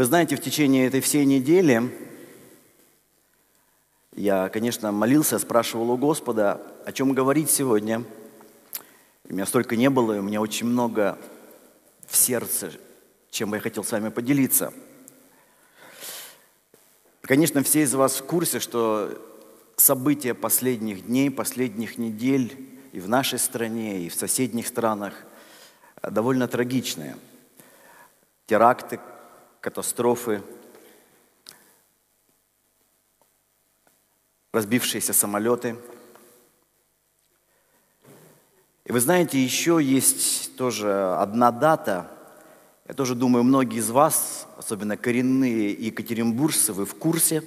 вы знаете, в течение этой всей недели я, конечно, молился, спрашивал у Господа, о чем говорить сегодня. У меня столько не было, и у меня очень много в сердце, чем бы я хотел с вами поделиться. Конечно, все из вас в курсе, что события последних дней, последних недель и в нашей стране, и в соседних странах довольно трагичные. Теракты, катастрофы, разбившиеся самолеты. И вы знаете, еще есть тоже одна дата. Я тоже думаю, многие из вас, особенно коренные екатеринбуржцы, вы в курсе,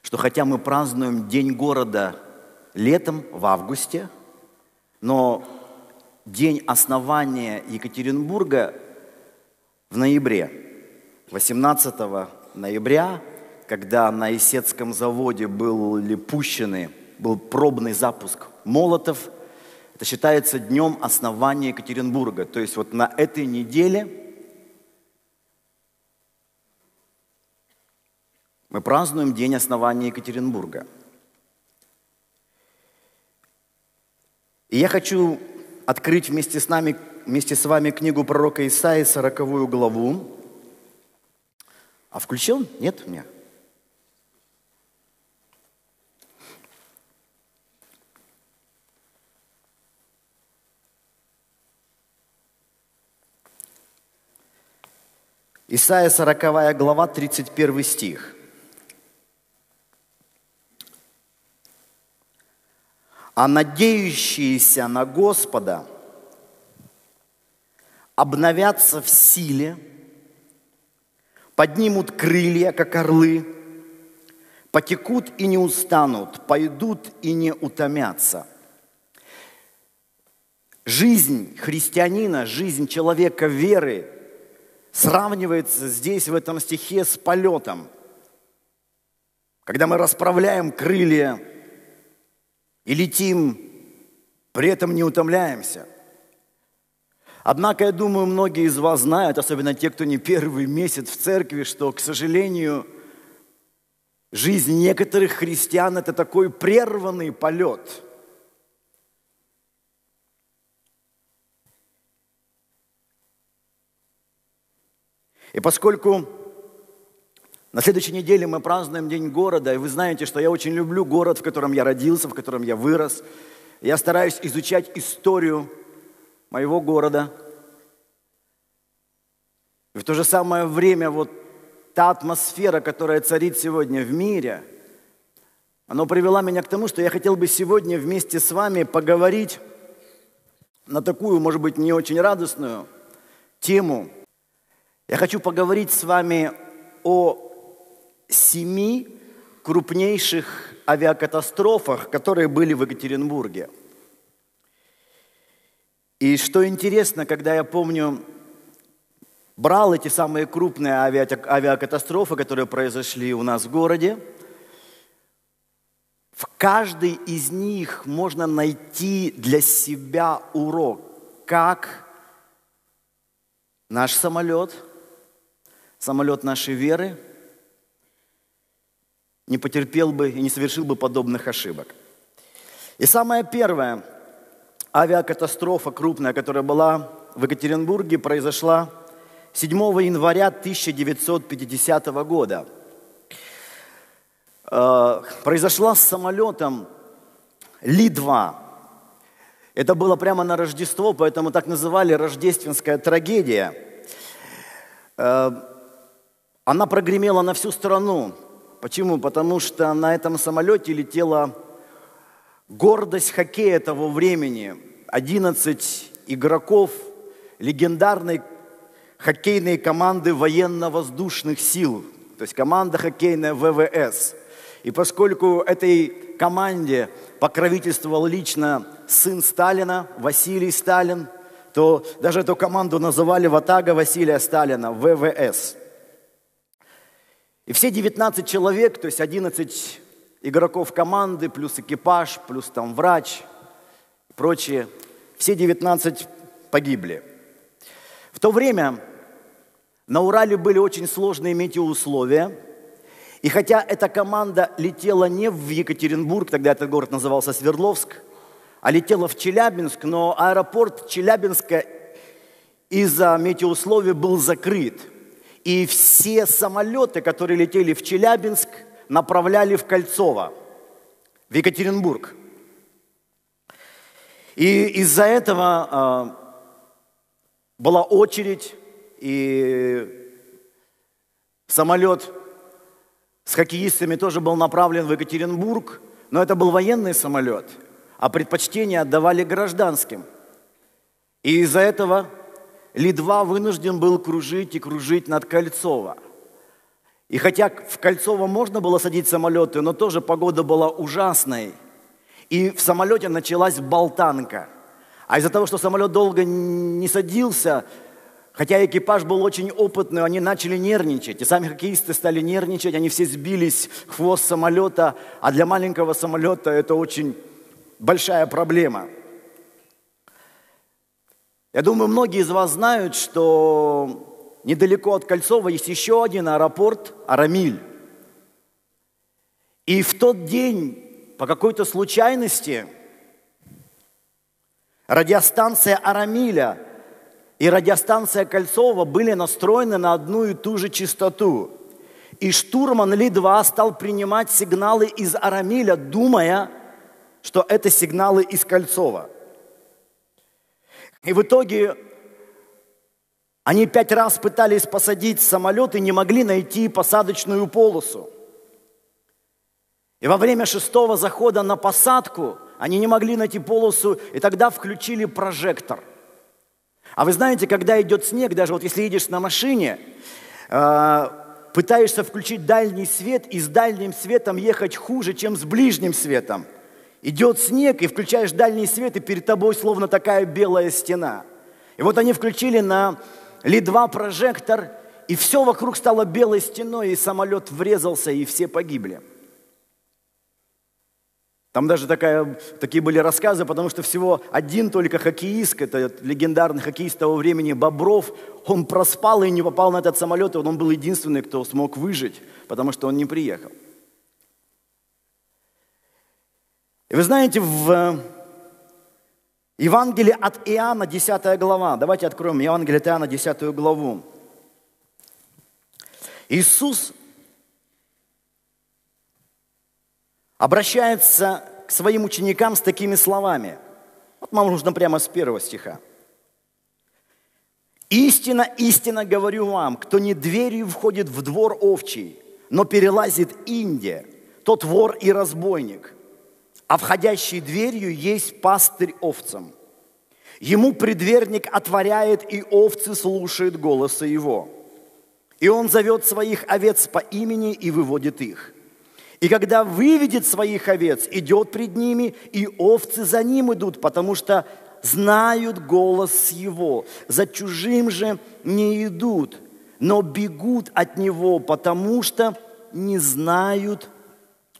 что хотя мы празднуем День города летом, в августе, но день основания Екатеринбурга в ноябре, 18 ноября, когда на Исетском заводе были пущены, был пробный запуск молотов, это считается днем основания Екатеринбурга. То есть вот на этой неделе мы празднуем день основания Екатеринбурга. И я хочу открыть вместе с нами вместе с вами книгу пророка Исаии, 40 главу. А включил? Нет у меня? Исайя 40 глава, 31 стих. А надеющиеся на Господа – обновятся в силе, поднимут крылья, как орлы, потекут и не устанут, пойдут и не утомятся. Жизнь христианина, жизнь человека веры сравнивается здесь, в этом стихе, с полетом. Когда мы расправляем крылья и летим, при этом не утомляемся – Однако, я думаю, многие из вас знают, особенно те, кто не первый месяц в церкви, что, к сожалению, жизнь некоторых христиан – это такой прерванный полет. И поскольку на следующей неделе мы празднуем День города, и вы знаете, что я очень люблю город, в котором я родился, в котором я вырос, я стараюсь изучать историю моего города. И в то же самое время вот та атмосфера, которая царит сегодня в мире, она привела меня к тому, что я хотел бы сегодня вместе с вами поговорить на такую, может быть, не очень радостную тему. Я хочу поговорить с вами о семи крупнейших авиакатастрофах, которые были в Екатеринбурге – и что интересно, когда я помню, брал эти самые крупные авиакатастрофы, которые произошли у нас в городе, в каждой из них можно найти для себя урок, как наш самолет, самолет нашей веры, не потерпел бы и не совершил бы подобных ошибок. И самое первое – авиакатастрофа крупная, которая была в Екатеринбурге, произошла 7 января 1950 года. Э, произошла с самолетом Ли-2. Это было прямо на Рождество, поэтому так называли рождественская трагедия. Э, она прогремела на всю страну. Почему? Потому что на этом самолете летела гордость хоккея того времени. 11 игроков легендарной хоккейной команды военно-воздушных сил, то есть команда хоккейная ВВС. И поскольку этой команде покровительствовал лично сын Сталина, Василий Сталин, то даже эту команду называли Ватага Василия Сталина, ВВС. И все 19 человек, то есть 11 игроков команды, плюс экипаж, плюс там врач, прочие, все 19 погибли. В то время На Урале были очень сложные метеоусловия. И хотя эта команда летела не в Екатеринбург, тогда этот город назывался Свердловск, а летела в Челябинск, но аэропорт Челябинска из-за метеоусловий был закрыт. И все самолеты, которые летели в Челябинск, направляли в Кольцово, в Екатеринбург. И из-за этого э, была очередь, и самолет с хоккеистами тоже был направлен в Екатеринбург, но это был военный самолет, а предпочтение отдавали гражданским. И из-за этого Ли-2 вынужден был кружить и кружить над Кольцово. И хотя в Кольцово можно было садить самолеты, но тоже погода была ужасной. И в самолете началась болтанка. А из-за того, что самолет долго не садился, хотя экипаж был очень опытный, они начали нервничать. И сами хоккеисты стали нервничать, они все сбились в хвост самолета. А для маленького самолета это очень большая проблема – я думаю, многие из вас знают, что недалеко от Кольцова есть еще один аэропорт Арамиль. И в тот день, по какой-то случайности, радиостанция Арамиля и радиостанция Кольцова были настроены на одну и ту же частоту. И штурман Ли-2 стал принимать сигналы из Арамиля, думая, что это сигналы из Кольцова – и в итоге они пять раз пытались посадить самолет и не могли найти посадочную полосу. И во время шестого захода на посадку они не могли найти полосу, и тогда включили прожектор. А вы знаете, когда идет снег, даже вот если едешь на машине, э, пытаешься включить дальний свет, и с дальним светом ехать хуже, чем с ближним светом – Идет снег, и включаешь дальний свет, и перед тобой словно такая белая стена. И вот они включили на Ли-2 прожектор, и все вокруг стало белой стеной, и самолет врезался, и все погибли. Там даже такая, такие были рассказы, потому что всего один только хоккеист, это легендарный хоккеист того времени Бобров, он проспал и не попал на этот самолет, и он был единственный, кто смог выжить, потому что он не приехал. И вы знаете, в Евангелии от Иоанна, 10 глава, давайте откроем Евангелие от Иоанна, 10 главу. Иисус обращается к своим ученикам с такими словами. Вот нам нужно прямо с первого стиха. «Истина, истина говорю вам, кто не дверью входит в двор овчий, но перелазит инде, тот вор и разбойник а входящий дверью есть пастырь овцам. Ему предверник отворяет, и овцы слушают голоса его. И он зовет своих овец по имени и выводит их. И когда выведет своих овец, идет пред ними, и овцы за ним идут, потому что знают голос его. За чужим же не идут, но бегут от него, потому что не знают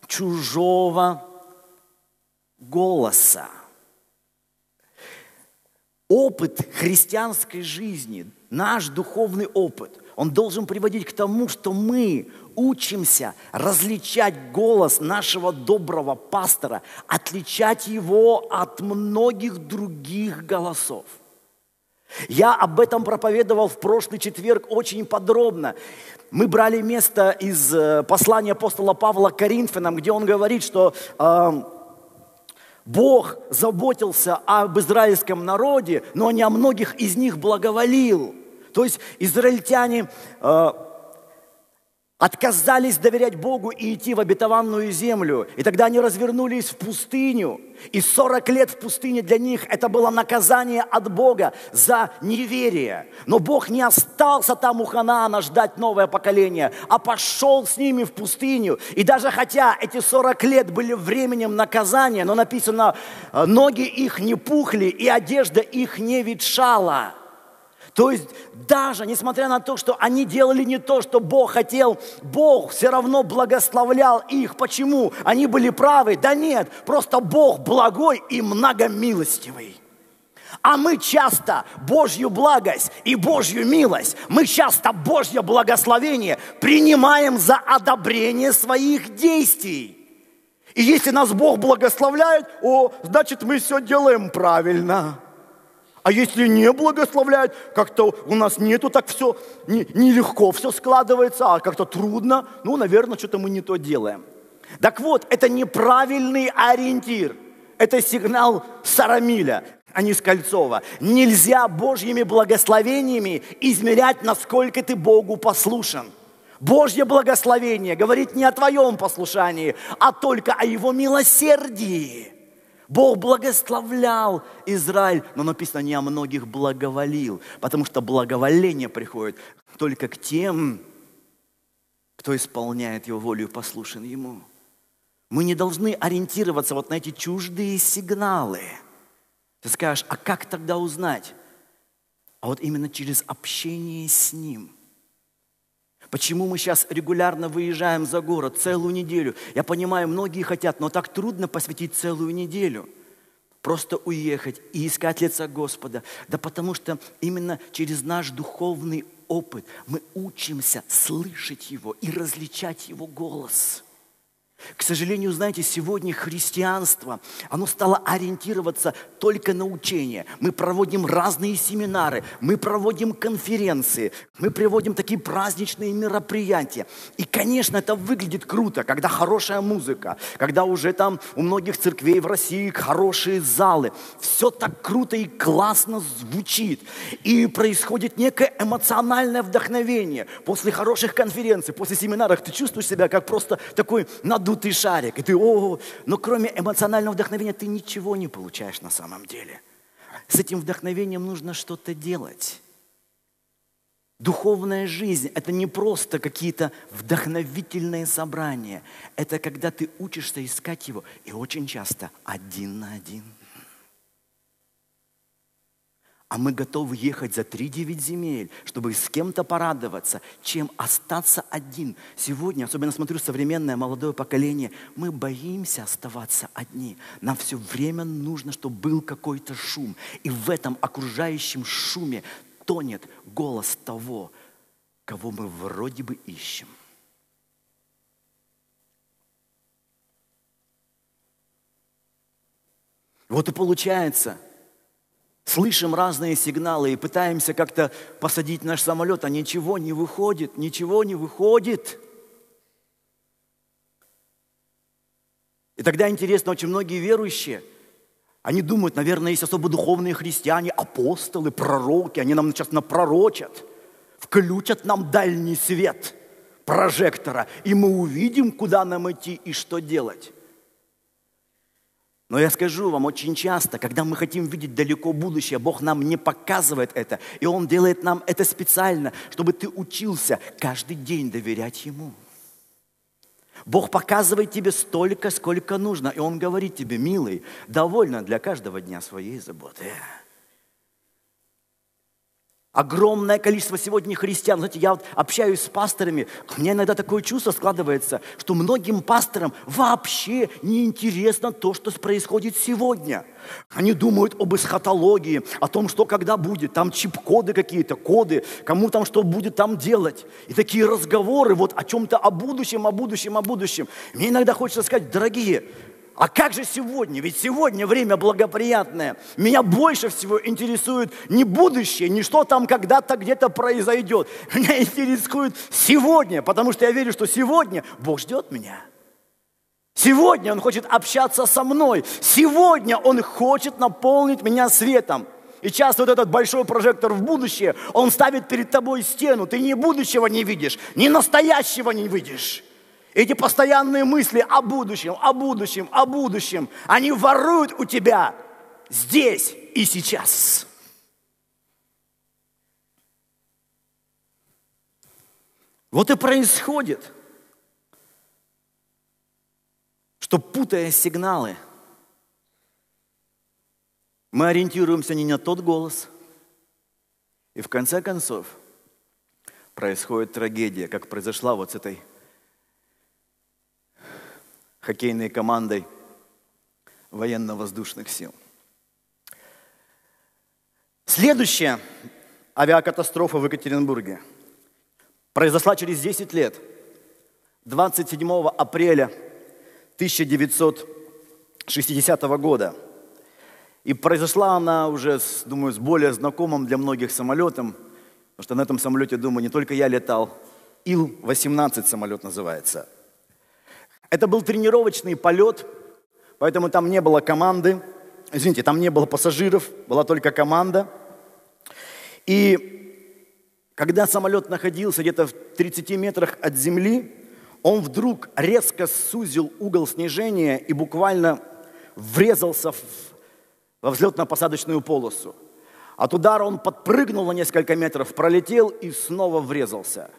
чужого голоса. Опыт христианской жизни, наш духовный опыт, он должен приводить к тому, что мы учимся различать голос нашего доброго пастора, отличать его от многих других голосов. Я об этом проповедовал в прошлый четверг очень подробно. Мы брали место из э, послания апостола Павла Коринфянам, где он говорит, что э, Бог заботился об израильском народе, но не о многих из них благоволил. То есть израильтяне э, отказались доверять Богу и идти в обетованную землю. И тогда они развернулись в пустыню. И 40 лет в пустыне для них это было наказание от Бога за неверие. Но Бог не остался там у Ханаана ждать новое поколение, а пошел с ними в пустыню. И даже хотя эти 40 лет были временем наказания, но написано, ноги их не пухли и одежда их не ветшала. То есть даже несмотря на то, что они делали не то, что Бог хотел, Бог все равно благословлял их. Почему? Они были правы? Да нет, просто Бог благой и многомилостивый. А мы часто Божью благость и Божью милость, мы часто Божье благословение принимаем за одобрение своих действий. И если нас Бог благословляет, о, значит мы все делаем правильно. А если не благословляет, как-то у нас нету так все, нелегко не все складывается, а как-то трудно, ну, наверное, что-то мы не то делаем. Так вот, это неправильный ориентир. Это сигнал Сарамиля, а не Скольцова. Нельзя Божьими благословениями измерять, насколько ты Богу послушен. Божье благословение говорит не о твоем послушании, а только о его милосердии. Бог благословлял Израиль, но написано не о многих благоволил, потому что благоволение приходит только к тем, кто исполняет его волю и послушен ему. Мы не должны ориентироваться вот на эти чуждые сигналы. Ты скажешь, а как тогда узнать? А вот именно через общение с Ним – Почему мы сейчас регулярно выезжаем за город целую неделю? Я понимаю, многие хотят, но так трудно посвятить целую неделю. Просто уехать и искать лица Господа. Да потому что именно через наш духовный опыт мы учимся слышать Его и различать Его голос – к сожалению, знаете, сегодня христианство, оно стало ориентироваться только на учение. Мы проводим разные семинары, мы проводим конференции, мы приводим такие праздничные мероприятия. И, конечно, это выглядит круто, когда хорошая музыка, когда уже там у многих церквей в России хорошие залы. Все так круто и классно звучит. И происходит некое эмоциональное вдохновение. После хороших конференций, после семинаров ты чувствуешь себя как просто такой надувный надутый шарик, и ты, о, но кроме эмоционального вдохновения ты ничего не получаешь на самом деле. С этим вдохновением нужно что-то делать. Духовная жизнь – это не просто какие-то вдохновительные собрания. Это когда ты учишься искать его, и очень часто один на один – а мы готовы ехать за 3-9 земель, чтобы с кем-то порадоваться, чем остаться один. Сегодня, особенно смотрю современное молодое поколение, мы боимся оставаться одни. Нам все время нужно, чтобы был какой-то шум. И в этом окружающем шуме тонет голос того, кого мы вроде бы ищем. Вот и получается – слышим разные сигналы и пытаемся как-то посадить наш самолет, а ничего не выходит, ничего не выходит. И тогда интересно, очень многие верующие, они думают, наверное, есть особо духовные христиане, апостолы, пророки, они нам сейчас напророчат, включат нам дальний свет прожектора, и мы увидим, куда нам идти и что делать. Но я скажу вам, очень часто, когда мы хотим видеть далеко будущее, Бог нам не показывает это. И Он делает нам это специально, чтобы ты учился каждый день доверять Ему. Бог показывает тебе столько, сколько нужно. И Он говорит тебе, милый, довольно для каждого дня своей заботы. Огромное количество сегодня христиан. Знаете, я вот общаюсь с пасторами, у меня иногда такое чувство складывается, что многим пасторам вообще не интересно то, что происходит сегодня. Они думают об эсхатологии, о том, что когда будет, там чип-коды какие-то, коды, кому там что будет там делать. И такие разговоры вот о чем-то, о будущем, о будущем, о будущем. Мне иногда хочется сказать, дорогие, а как же сегодня? Ведь сегодня время благоприятное. Меня больше всего интересует не будущее, не что там когда-то где-то произойдет. Меня интересует сегодня, потому что я верю, что сегодня Бог ждет меня. Сегодня Он хочет общаться со мной. Сегодня Он хочет наполнить меня светом. И часто вот этот большой прожектор в будущее, он ставит перед тобой стену. Ты ни будущего не видишь, ни настоящего не видишь. Эти постоянные мысли о будущем, о будущем, о будущем, они воруют у тебя здесь и сейчас. Вот и происходит, что путая сигналы, мы ориентируемся не на тот голос, и в конце концов происходит трагедия, как произошла вот с этой хоккейной командой военно-воздушных сил. Следующая авиакатастрофа в Екатеринбурге произошла через 10 лет, 27 апреля 1960 года. И произошла она уже, думаю, с более знакомым для многих самолетом, потому что на этом самолете, думаю, не только я летал, Ил-18 самолет называется. Это был тренировочный полет, поэтому там не было команды, извините, там не было пассажиров, была только команда – и когда самолет находился где-то в 30 метрах от земли, он вдруг резко сузил угол снижения и буквально врезался в, во взлетно-посадочную полосу. От удара он подпрыгнул на несколько метров, пролетел и снова врезался.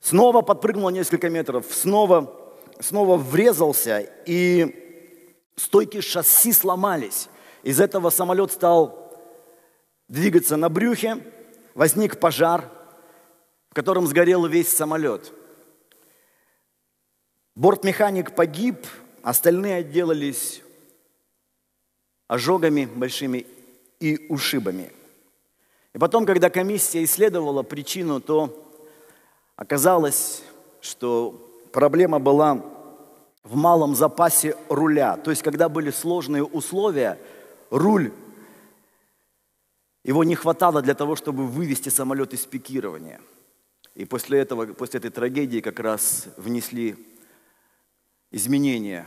Снова подпрыгнул на несколько метров, снова, снова врезался, и стойки шасси сломались. Из этого самолет стал двигаться на брюхе, возник пожар, в котором сгорел весь самолет. Бортмеханик погиб, остальные отделались ожогами большими и ушибами. И потом, когда комиссия исследовала причину, то оказалось, что проблема была в малом запасе руля. То есть, когда были сложные условия, руль его не хватало для того, чтобы вывести самолет из пикирования. И после этого, после этой трагедии как раз внесли изменения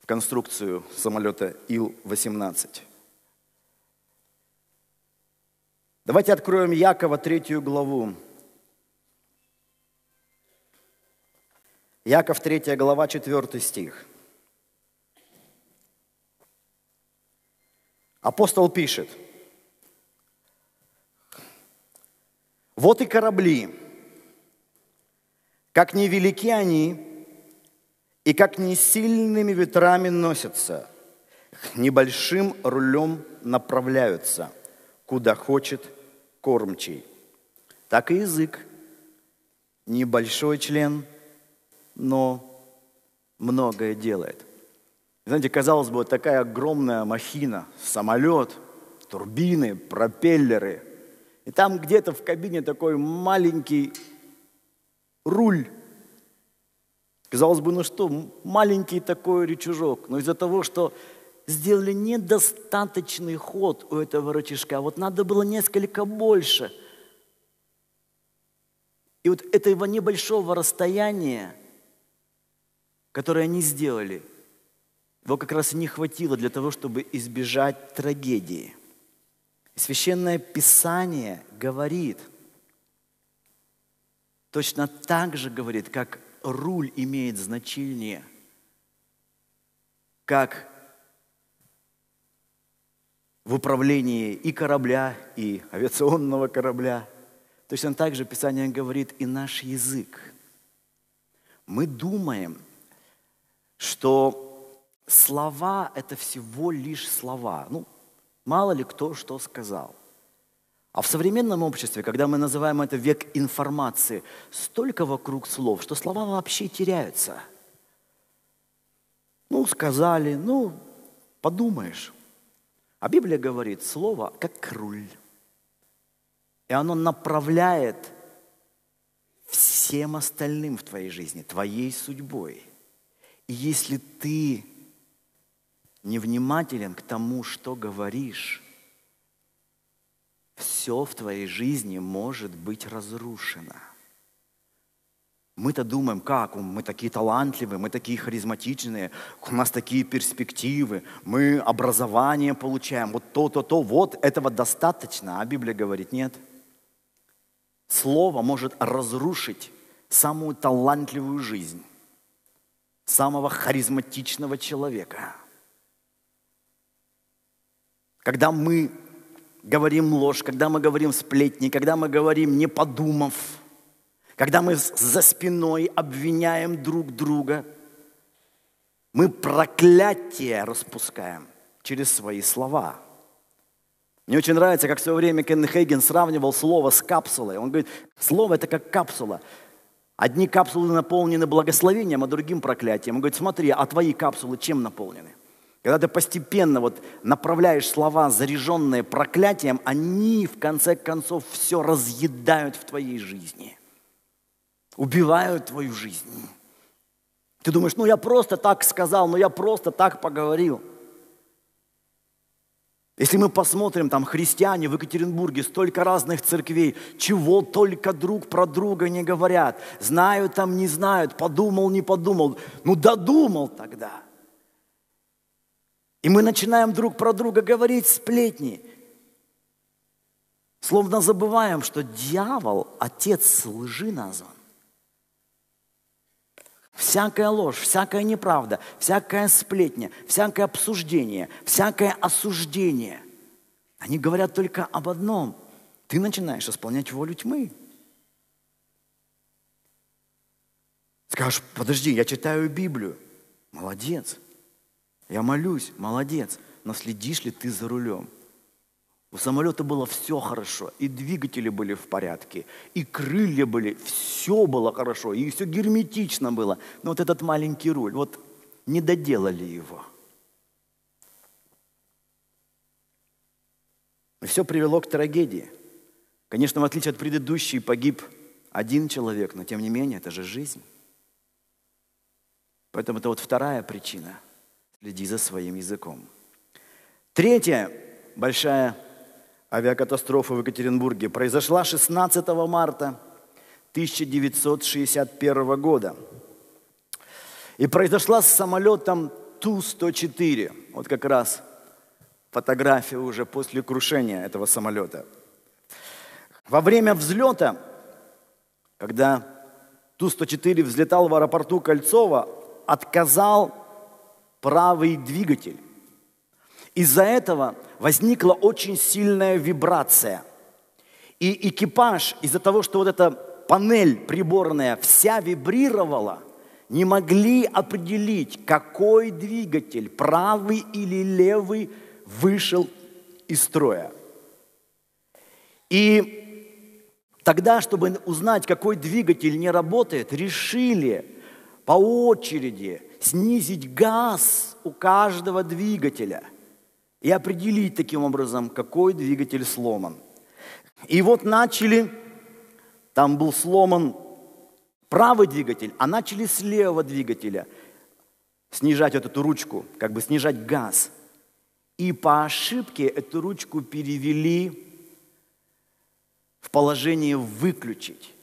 в конструкцию самолета Ил-18. Давайте откроем Якова третью главу. Яков третья глава, четвертый стих. Апостол пишет, вот и корабли, как невелики они, и как не сильными ветрами носятся, небольшим рулем направляются, куда хочет кормчий. Так и язык. Небольшой член, но многое делает – знаете, казалось бы, вот такая огромная махина, самолет, турбины, пропеллеры. И там где-то в кабине такой маленький руль. Казалось бы, ну что, маленький такой рычажок. Но из-за того, что сделали недостаточный ход у этого рычажка, вот надо было несколько больше. И вот этого небольшого расстояния, которое они сделали – его как раз и не хватило для того, чтобы избежать трагедии. Священное Писание говорит, точно так же говорит, как руль имеет значение, как в управлении и корабля, и авиационного корабля. Точно так же Писание говорит и наш язык. Мы думаем, что слова – это всего лишь слова. Ну, мало ли кто что сказал. А в современном обществе, когда мы называем это век информации, столько вокруг слов, что слова вообще теряются. Ну, сказали, ну, подумаешь. А Библия говорит, слово как руль. И оно направляет всем остальным в твоей жизни, твоей судьбой. И если ты невнимателен к тому, что говоришь, все в твоей жизни может быть разрушено. Мы-то думаем, как, мы такие талантливые, мы такие харизматичные, у нас такие перспективы, мы образование получаем, вот то, то, то, вот этого достаточно. А Библия говорит, нет. Слово может разрушить самую талантливую жизнь самого харизматичного человека – когда мы говорим ложь, когда мы говорим сплетни, когда мы говорим не подумав, когда мы за спиной обвиняем друг друга, мы проклятие распускаем через свои слова. Мне очень нравится, как в свое время Кен Хейген сравнивал слово с капсулой. Он говорит, слово это как капсула. Одни капсулы наполнены благословением, а другим проклятием. Он говорит, смотри, а твои капсулы чем наполнены? Когда ты постепенно вот направляешь слова, заряженные проклятием, они в конце концов все разъедают в твоей жизни. Убивают твою жизнь. Ты думаешь, ну я просто так сказал, ну я просто так поговорил. Если мы посмотрим, там христиане в Екатеринбурге, столько разных церквей, чего только друг про друга не говорят. Знают там, не знают, подумал, не подумал. Ну додумал тогда. И мы начинаем друг про друга говорить сплетни. Словно забываем, что дьявол, отец лжи назван. Всякая ложь, всякая неправда, всякая сплетня, всякое обсуждение, всякое осуждение. Они говорят только об одном. Ты начинаешь исполнять волю тьмы. Скажешь, подожди, я читаю Библию. Молодец. Я молюсь, молодец. Но следишь ли ты за рулем? У самолета было все хорошо, и двигатели были в порядке, и крылья были, все было хорошо, и все герметично было. Но вот этот маленький руль, вот не доделали его. И все привело к трагедии. Конечно, в отличие от предыдущей, погиб один человек, но тем не менее, это же жизнь. Поэтому это вот вторая причина. Следи за своим языком. Третья большая авиакатастрофа в Екатеринбурге произошла 16 марта 1961 года. И произошла с самолетом Ту-104. Вот как раз фотография уже после крушения этого самолета. Во время взлета, когда Ту-104 взлетал в аэропорту Кольцова, отказал правый двигатель. Из-за этого возникла очень сильная вибрация. И экипаж из-за того, что вот эта панель приборная вся вибрировала, не могли определить, какой двигатель, правый или левый, вышел из строя. И тогда, чтобы узнать, какой двигатель не работает, решили по очереди снизить газ у каждого двигателя – и определить таким образом, какой двигатель сломан. И вот начали, там был сломан правый двигатель, а начали с левого двигателя снижать вот эту ручку, как бы снижать газ. И по ошибке эту ручку перевели в положение выключить.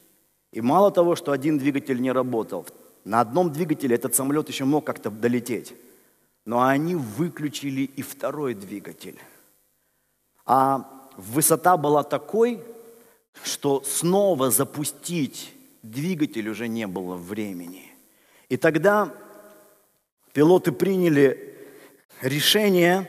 И мало того, что один двигатель не работал, на одном двигателе этот самолет еще мог как-то долететь но они выключили и второй двигатель. А высота была такой, что снова запустить двигатель уже не было времени. И тогда пилоты приняли решение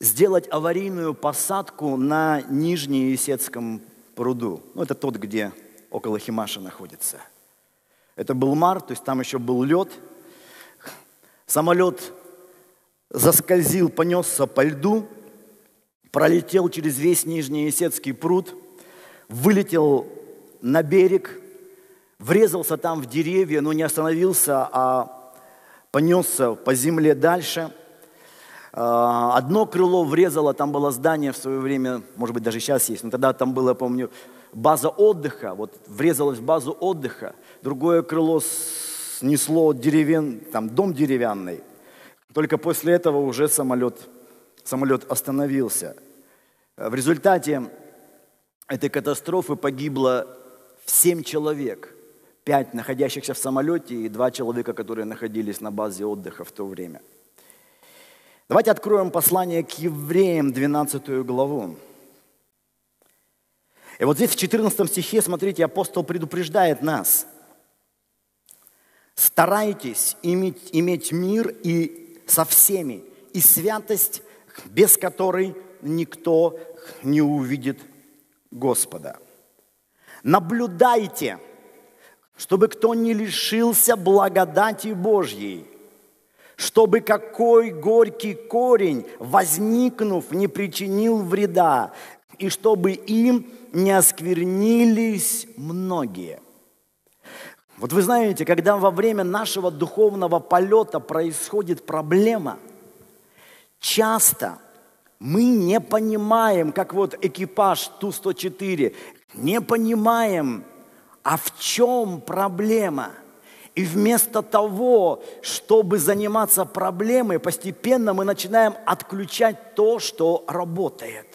сделать аварийную посадку на Нижнеесетском пруду. Ну, это тот, где около Химаша находится. Это был март, то есть там еще был лед – Самолет заскользил, понесся по льду, пролетел через весь Нижний Есетский пруд, вылетел на берег, врезался там в деревья, но не остановился, а понесся по земле дальше. А, одно крыло врезало, там было здание в свое время, может быть, даже сейчас есть, но тогда там было, помню, база отдыха, вот врезалось в базу отдыха. Другое крыло снесло деревен, там, дом деревянный. Только после этого уже самолет, самолет остановился. В результате этой катастрофы погибло 7 человек. Пять находящихся в самолете и два человека, которые находились на базе отдыха в то время. Давайте откроем послание к евреям, 12 главу. И вот здесь в 14 стихе, смотрите, апостол предупреждает нас – Старайтесь иметь, иметь мир и со всеми, и святость, без которой никто не увидит Господа. Наблюдайте, чтобы кто не лишился благодати Божьей, чтобы какой горький корень, возникнув, не причинил вреда, и чтобы им не осквернились многие. Вот вы знаете, когда во время нашего духовного полета происходит проблема, часто мы не понимаем, как вот экипаж Ту-104, не понимаем, а в чем проблема – и вместо того, чтобы заниматься проблемой, постепенно мы начинаем отключать то, что работает.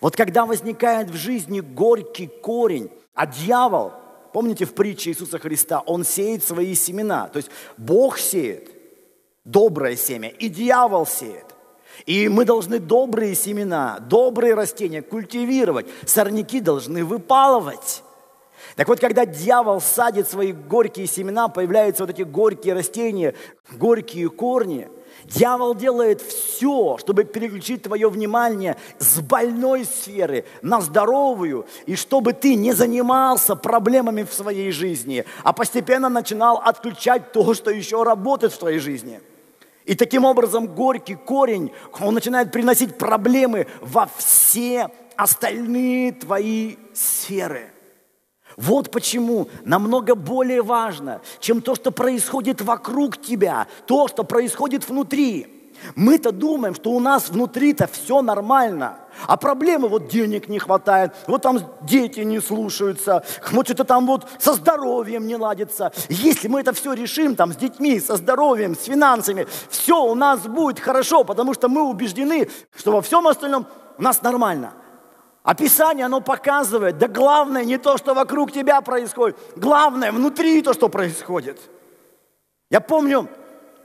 Вот когда возникает в жизни горький корень, а дьявол, помните в притче Иисуса Христа, он сеет свои семена. То есть Бог сеет доброе семя, и дьявол сеет. И мы должны добрые семена, добрые растения культивировать. Сорняки должны выпалывать. Так вот, когда дьявол садит свои горькие семена, появляются вот эти горькие растения, горькие корни, дьявол делает все, чтобы переключить твое внимание с больной сферы на здоровую, и чтобы ты не занимался проблемами в своей жизни, а постепенно начинал отключать то, что еще работает в твоей жизни. И таким образом горький корень, он начинает приносить проблемы во все остальные твои сферы – вот почему намного более важно, чем то, что происходит вокруг тебя, то, что происходит внутри. Мы-то думаем, что у нас внутри-то все нормально. А проблемы, вот денег не хватает, вот там дети не слушаются, вот что-то там вот со здоровьем не ладится. Если мы это все решим там с детьми, со здоровьем, с финансами, все у нас будет хорошо, потому что мы убеждены, что во всем остальном у нас нормально. Описание, оно показывает, да главное не то, что вокруг тебя происходит, главное внутри то, что происходит. Я помню,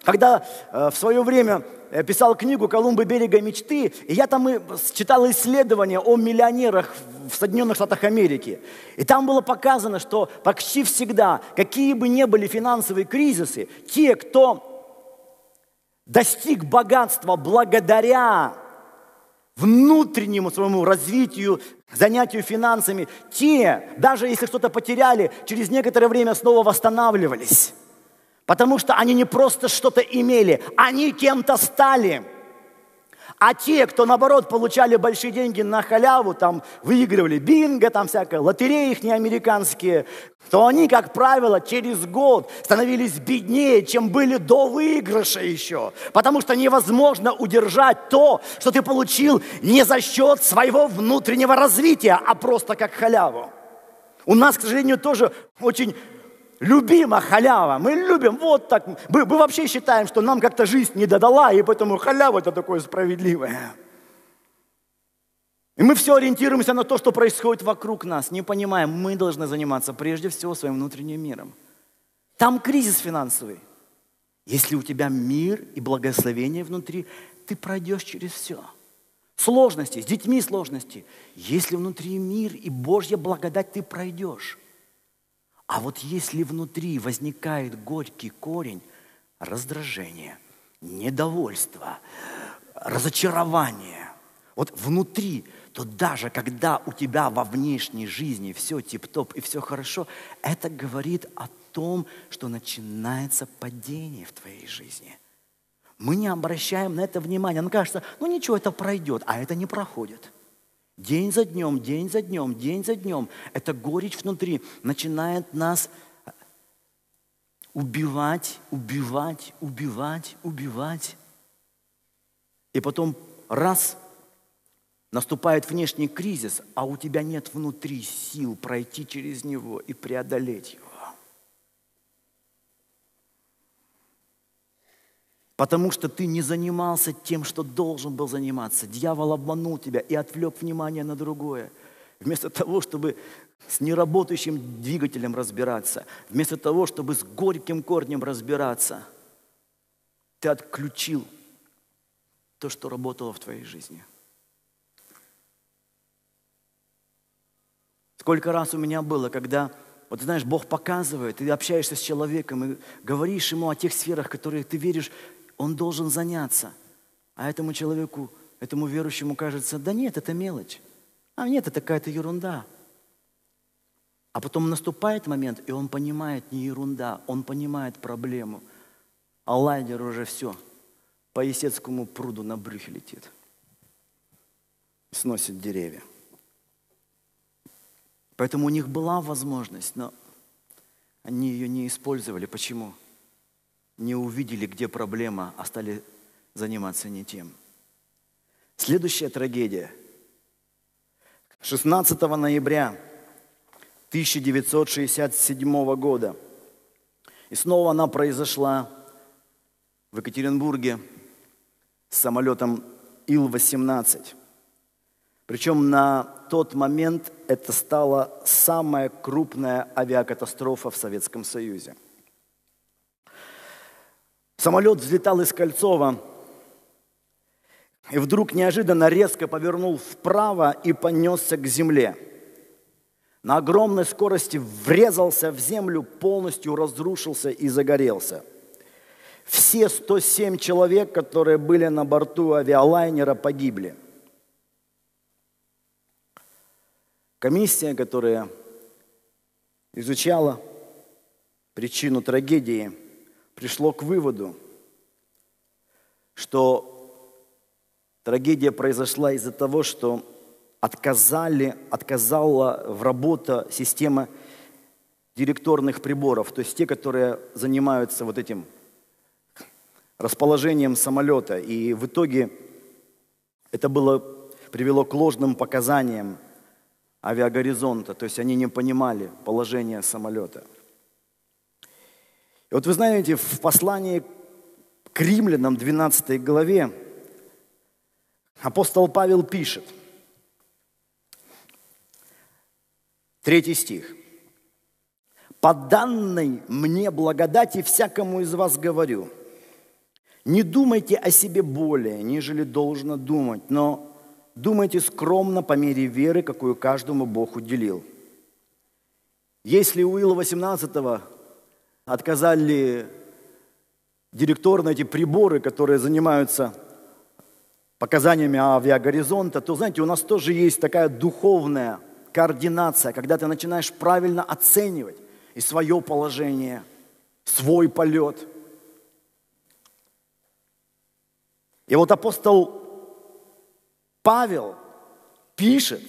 когда э, в свое время э, писал книгу «Колумбы берега мечты», и я там и читал исследования о миллионерах в Соединенных Штатах Америки. И там было показано, что почти всегда, какие бы ни были финансовые кризисы, те, кто достиг богатства благодаря внутреннему своему развитию, занятию финансами, те, даже если что-то потеряли, через некоторое время снова восстанавливались. Потому что они не просто что-то имели, они кем-то стали. А те, кто, наоборот, получали большие деньги на халяву, там выигрывали бинго, там всякое, лотереи их не американские, то они, как правило, через год становились беднее, чем были до выигрыша еще. Потому что невозможно удержать то, что ты получил не за счет своего внутреннего развития, а просто как халяву. У нас, к сожалению, тоже очень любима халява. Мы любим вот так. Мы, мы вообще считаем, что нам как-то жизнь не додала, и поэтому халява это такое справедливое. И мы все ориентируемся на то, что происходит вокруг нас, не понимаем, мы должны заниматься прежде всего своим внутренним миром. Там кризис финансовый. Если у тебя мир и благословение внутри, ты пройдешь через все. Сложности, с детьми сложности. Если внутри мир и Божья благодать, ты пройдешь. А вот если внутри возникает горький корень, раздражение, недовольство, разочарование, вот внутри, то даже когда у тебя во внешней жизни все тип-топ и все хорошо, это говорит о том, что начинается падение в твоей жизни. Мы не обращаем на это внимания. Нам кажется, ну ничего, это пройдет, а это не проходит. День за днем, день за днем, день за днем. Эта горечь внутри начинает нас убивать, убивать, убивать, убивать. И потом раз наступает внешний кризис, а у тебя нет внутри сил пройти через него и преодолеть его. Потому что ты не занимался тем, что должен был заниматься. Дьявол обманул тебя и отвлек внимание на другое. Вместо того, чтобы с неработающим двигателем разбираться, вместо того, чтобы с горьким корнем разбираться, ты отключил то, что работало в твоей жизни. Сколько раз у меня было, когда, вот знаешь, Бог показывает, ты общаешься с человеком и говоришь ему о тех сферах, которые ты веришь, он должен заняться. А этому человеку, этому верующему кажется, да нет, это мелочь. А нет, это какая-то ерунда. А потом наступает момент, и он понимает не ерунда, он понимает проблему. А лайнер уже все, по Есецкому пруду на брюхе летит. Сносит деревья. Поэтому у них была возможность, но Они ее не использовали. Почему? Не увидели, где проблема, а стали заниматься не тем. Следующая трагедия. 16 ноября 1967 года. И снова она произошла в Екатеринбурге с самолетом Ил-18. Причем на тот момент это стала самая крупная авиакатастрофа в Советском Союзе. Самолет взлетал из Кольцова и вдруг неожиданно резко повернул вправо и понесся к земле. На огромной скорости врезался в землю, полностью разрушился и загорелся. Все 107 человек, которые были на борту авиалайнера, погибли – Комиссия, которая изучала причину трагедии, пришло к выводу, что трагедия произошла из-за того, что отказали, отказала в работу система директорных приборов, то есть те, которые занимаются вот этим расположением самолета. И в итоге это было, привело к ложным показаниям авиагоризонта, то есть они не понимали положение самолета. И вот вы знаете, в послании к римлянам 12 главе апостол Павел пишет, третий стих. «По данной мне благодати всякому из вас говорю, не думайте о себе более, нежели должно думать, но думайте скромно по мере веры, какую каждому Бог уделил. Если у Ила 18 отказали директор на эти приборы, которые занимаются показаниями авиагоризонта, то, знаете, у нас тоже есть такая духовная координация, когда ты начинаешь правильно оценивать и свое положение, свой полет. И вот апостол Павел пишет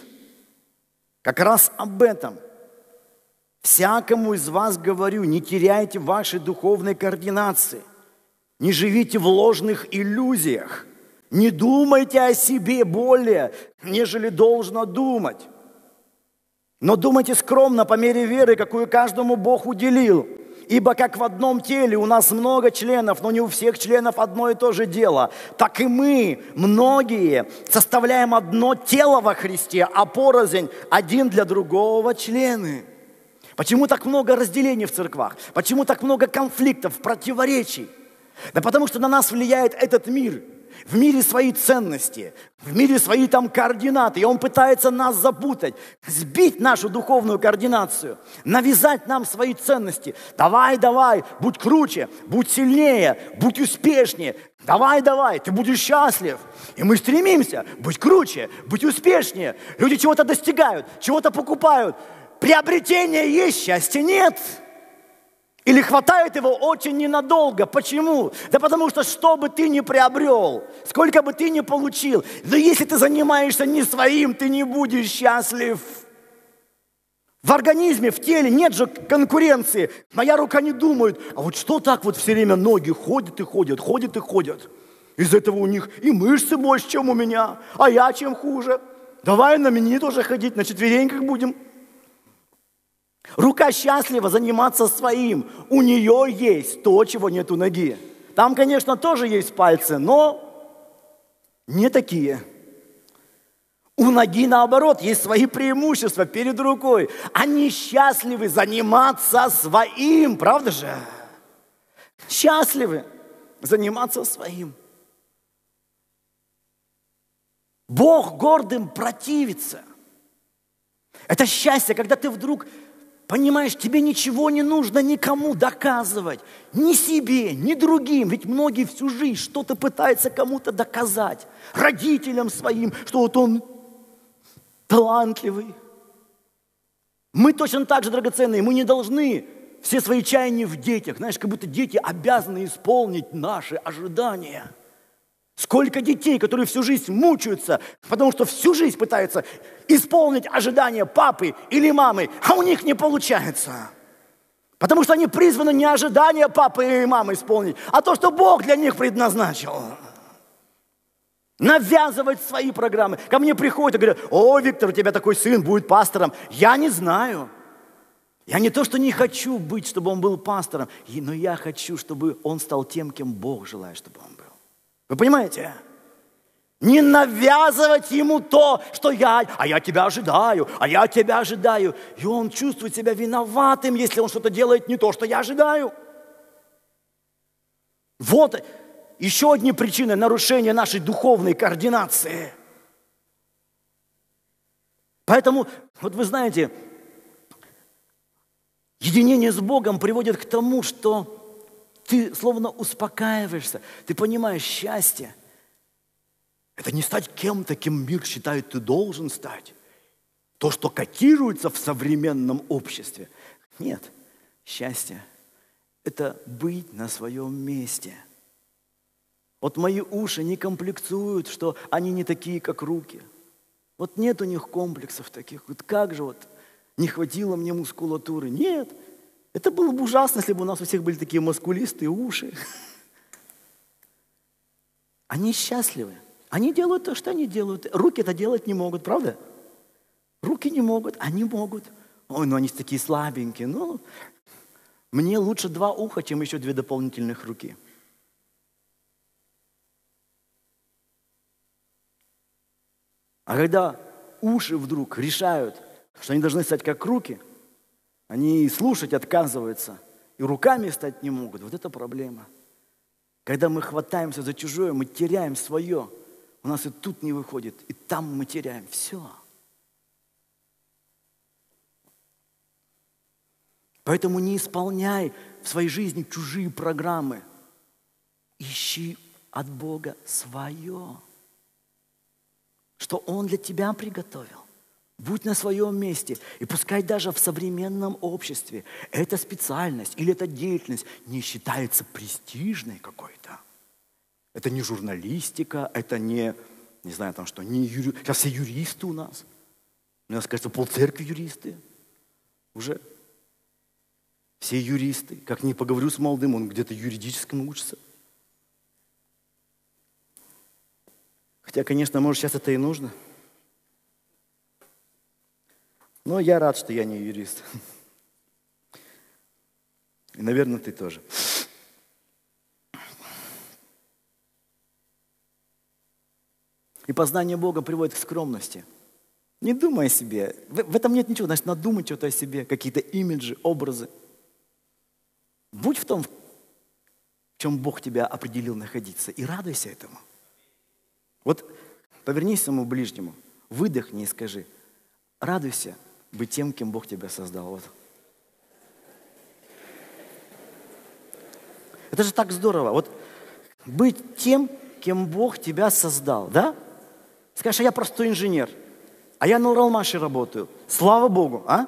как раз об этом. Всякому из вас говорю, не теряйте вашей духовной координации, не живите в ложных иллюзиях, не думайте о себе более, нежели должно думать. Но думайте скромно по мере веры, какую каждому Бог уделил – Ибо как в одном теле у нас много членов, но не у всех членов одно и то же дело, так и мы, многие, составляем одно тело во Христе, а порознь один для другого члены. Почему так много разделений в церквах? Почему так много конфликтов, противоречий? Да потому что на нас влияет этот мир – в мире свои ценности, в мире свои там координаты, и он пытается нас запутать, сбить нашу духовную координацию, навязать нам свои ценности. Давай, давай, будь круче, будь сильнее, будь успешнее. Давай, давай, ты будешь счастлив. И мы стремимся быть круче, быть успешнее. Люди чего-то достигают, чего-то покупают. Приобретение есть, счастья нет. Или хватает его очень ненадолго. Почему? Да потому что что бы ты ни приобрел, сколько бы ты ни получил, но если ты занимаешься не своим, ты не будешь счастлив. В организме, в теле нет же конкуренции. Моя рука не думает, а вот что так вот все время ноги ходят и ходят, ходят и ходят. Из этого у них и мышцы больше, чем у меня, а я чем хуже. Давай на меня тоже ходить, на четвереньках будем. Рука счастлива заниматься своим. У нее есть то, чего нет у ноги. Там, конечно, тоже есть пальцы, но не такие. У ноги, наоборот, есть свои преимущества перед рукой. Они счастливы заниматься своим, правда же? Счастливы заниматься своим. Бог гордым противится. Это счастье, когда ты вдруг Понимаешь, тебе ничего не нужно никому доказывать, ни себе, ни другим. Ведь многие всю жизнь что-то пытаются кому-то доказать. Родителям своим, что вот он талантливый. Мы точно так же драгоценные. Мы не должны все свои чаяния в детях. Знаешь, как будто дети обязаны исполнить наши ожидания – Сколько детей, которые всю жизнь мучаются, потому что всю жизнь пытаются исполнить ожидания папы или мамы, а у них не получается. Потому что они призваны не ожидания папы и мамы исполнить, а то, что Бог для них предназначил. Навязывать свои программы. Ко мне приходят и говорят, о, Виктор, у тебя такой сын будет пастором. Я не знаю. Я не то, что не хочу быть, чтобы он был пастором, но я хочу, чтобы он стал тем, кем Бог желает, чтобы он был. Вы понимаете? Не навязывать ему то, что я, а я тебя ожидаю, а я тебя ожидаю. И он чувствует себя виноватым, если он что-то делает не то, что я ожидаю. Вот еще одни причины нарушения нашей духовной координации. Поэтому, вот вы знаете, единение с Богом приводит к тому, что ты словно успокаиваешься, ты понимаешь счастье – это не стать кем-то, кем мир считает, ты должен стать. То, что котируется в современном обществе. Нет, счастье – это быть на своем месте. Вот мои уши не комплексуют, что они не такие, как руки. Вот нет у них комплексов таких. Вот как же вот не хватило мне мускулатуры? Нет, это было бы ужасно, если бы у нас у всех были такие мускулистые уши. Они счастливы. Они делают то, что они делают. Руки это делать не могут, правда? Руки не могут, они могут. Ой, ну они такие слабенькие. Ну, мне лучше два уха, чем еще две дополнительных руки. А когда уши вдруг решают, что они должны стать как руки, они слушать отказываются, и руками стать не могут. Вот это проблема. Когда мы хватаемся за чужое, мы теряем свое – у нас и тут не выходит, и там мы теряем. Все. Поэтому не исполняй в своей жизни чужие программы. Ищи от Бога свое, что Он для тебя приготовил. Будь на своем месте. И пускай даже в современном обществе эта специальность или эта деятельность не считается престижной какой-то. Это не журналистика, это не, не знаю там что, не юри... Сейчас все юристы у нас. Мне кажется, полцеркви юристы уже. Все юристы. Как не поговорю с молодым, он где-то юридическому учится. Хотя, конечно, может, сейчас это и нужно. Но я рад, что я не юрист. И, наверное, ты тоже. И познание Бога приводит к скромности. Не думай о себе. В, этом нет ничего. Значит, надумать что-то о себе, какие-то имиджи, образы. Будь в том, в чем Бог тебя определил находиться, и радуйся этому. Вот повернись своему ближнему, выдохни и скажи, радуйся быть тем, кем Бог тебя создал. Вот. Это же так здорово. Вот быть тем, кем Бог тебя создал, да? Скажешь, а я простой инженер, а я на Уралмаше работаю. Слава Богу, а?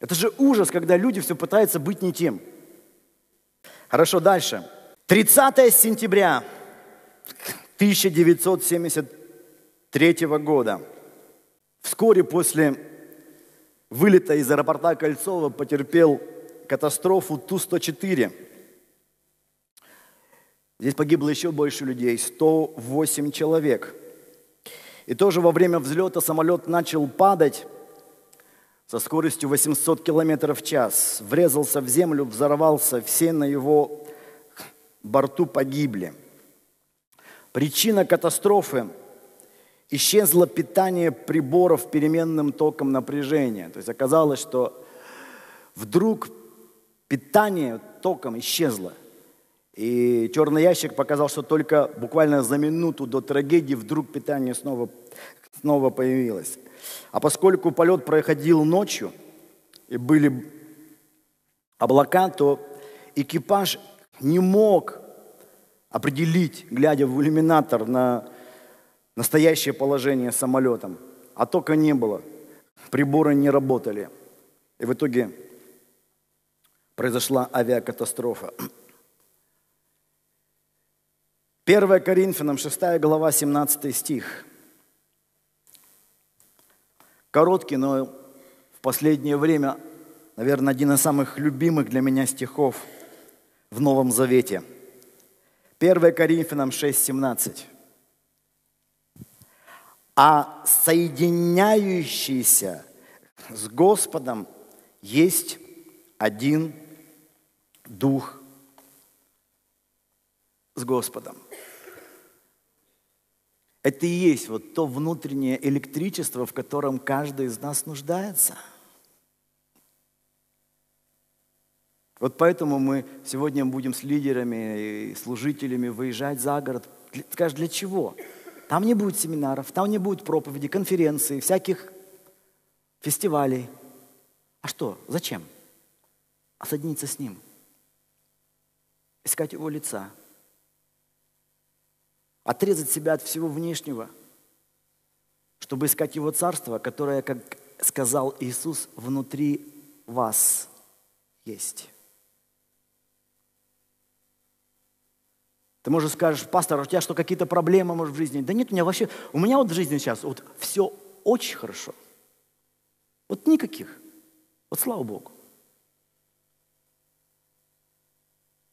Это же ужас, когда люди все пытаются быть не тем. Хорошо, дальше. 30 сентября 1973 года. Вскоре после вылета из аэропорта Кольцова потерпел катастрофу Ту-104. Здесь погибло еще больше людей, 108 человек – и тоже во время взлета самолет начал падать со скоростью 800 км в час. Врезался в землю, взорвался, все на его борту погибли. Причина катастрофы – исчезло питание приборов переменным током напряжения. То есть оказалось, что вдруг питание током исчезло – и черный ящик показал, что только буквально за минуту до трагедии вдруг питание снова, снова появилось. А поскольку полет проходил ночью и были облака, то экипаж не мог определить, глядя в иллюминатор на настоящее положение самолетом. А тока не было, приборы не работали. И в итоге произошла авиакатастрофа. 1 Коринфянам, 6 глава, 17 стих. Короткий, но в последнее время наверное, один из самых любимых для меня стихов в Новом Завете. 1 Коринфянам 6:17. А соединяющийся с Господом есть один Дух с Господом. Это и есть вот то внутреннее электричество, в котором каждый из нас нуждается. Вот поэтому мы сегодня будем с лидерами и служителями выезжать за город. Скажешь, для чего? Там не будет семинаров, там не будет проповеди, конференций, всяких фестивалей. А что? Зачем? А соединиться с Ним. Искать Его лица – отрезать себя от всего внешнего, чтобы искать Его Царство, которое, как сказал Иисус, внутри вас есть. Ты, можешь скажешь, пастор, у тебя что, какие-то проблемы, может, в жизни? Да нет, у меня вообще, у меня вот в жизни сейчас вот все очень хорошо. Вот никаких. Вот слава Богу.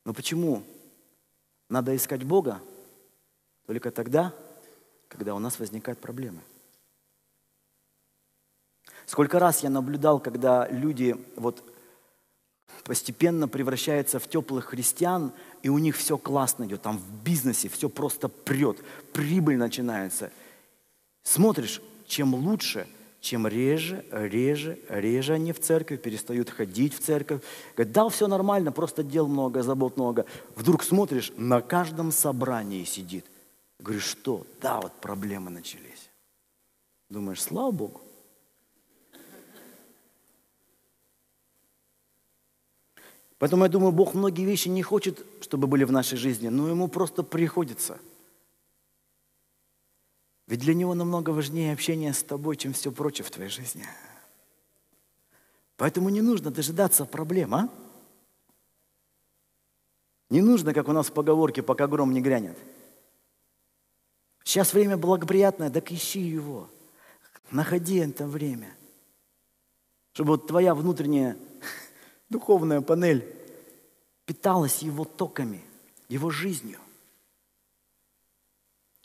Но почему надо искать Бога, только тогда, когда у нас возникают проблемы. Сколько раз я наблюдал, когда люди вот постепенно превращаются в теплых христиан, и у них все классно идет, там в бизнесе все просто прет, прибыль начинается. Смотришь, чем лучше, чем реже, реже, реже они в церковь, перестают ходить в церковь. Говорят, да, все нормально, просто дел много, забот много. Вдруг смотришь, на каждом собрании сидит Говорю, что? Да, вот проблемы начались. Думаешь, слава Богу. Поэтому я думаю, Бог многие вещи не хочет, чтобы были в нашей жизни, но ему просто приходится. Ведь для него намного важнее общение с тобой, чем все прочее в твоей жизни. Поэтому не нужно дожидаться проблем, а? Не нужно, как у нас в поговорке, пока гром не грянет – Сейчас время благоприятное, так ищи его. Находи это время. Чтобы вот твоя внутренняя духовная панель питалась его токами, его жизнью.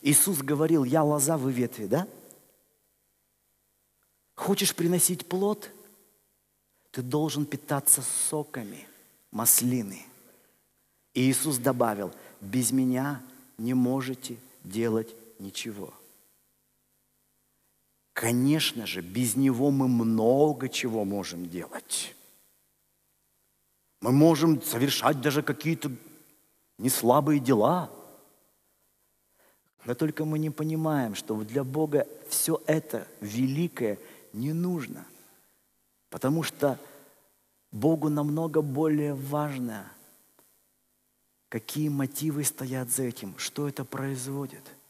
Иисус говорил, я лоза, вы ветви, да? Хочешь приносить плод? Ты должен питаться соками маслины. И Иисус добавил, без меня не можете делать ничего. Конечно же, без него мы много чего можем делать. Мы можем совершать даже какие-то неслабые дела. Но только мы не понимаем, что для Бога все это великое не нужно. Потому что Богу намного более важно, какие мотивы стоят за этим, что это производит –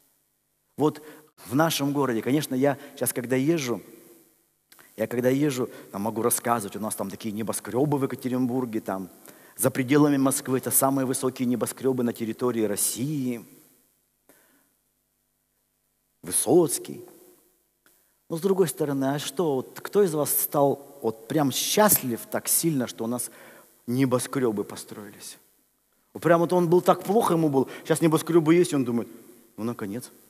вот в нашем городе, конечно, я сейчас, когда езжу, я когда езжу, там могу рассказывать, у нас там такие небоскребы в Екатеринбурге, там за пределами Москвы это самые высокие небоскребы на территории России. Высоцкий. Но с другой стороны, а что, вот кто из вас стал вот прям счастлив так сильно, что у нас небоскребы построились? Прям вот он был так плохо ему был, сейчас небоскребы есть, и он думает, ну наконец –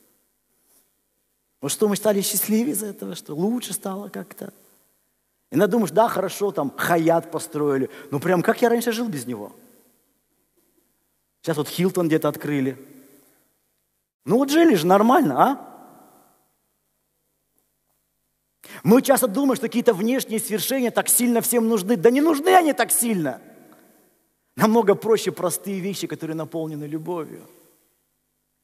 ну что, мы стали счастливее из этого, что лучше стало как-то. И надумаешь, да, хорошо, там Хаят построили, но прям как я раньше жил без него? Сейчас вот Хилтон где-то открыли. Ну вот жили же нормально, а? Мы часто думаем, что какие-то внешние свершения так сильно всем нужны. Да не нужны они так сильно. Намного проще простые вещи, которые наполнены любовью.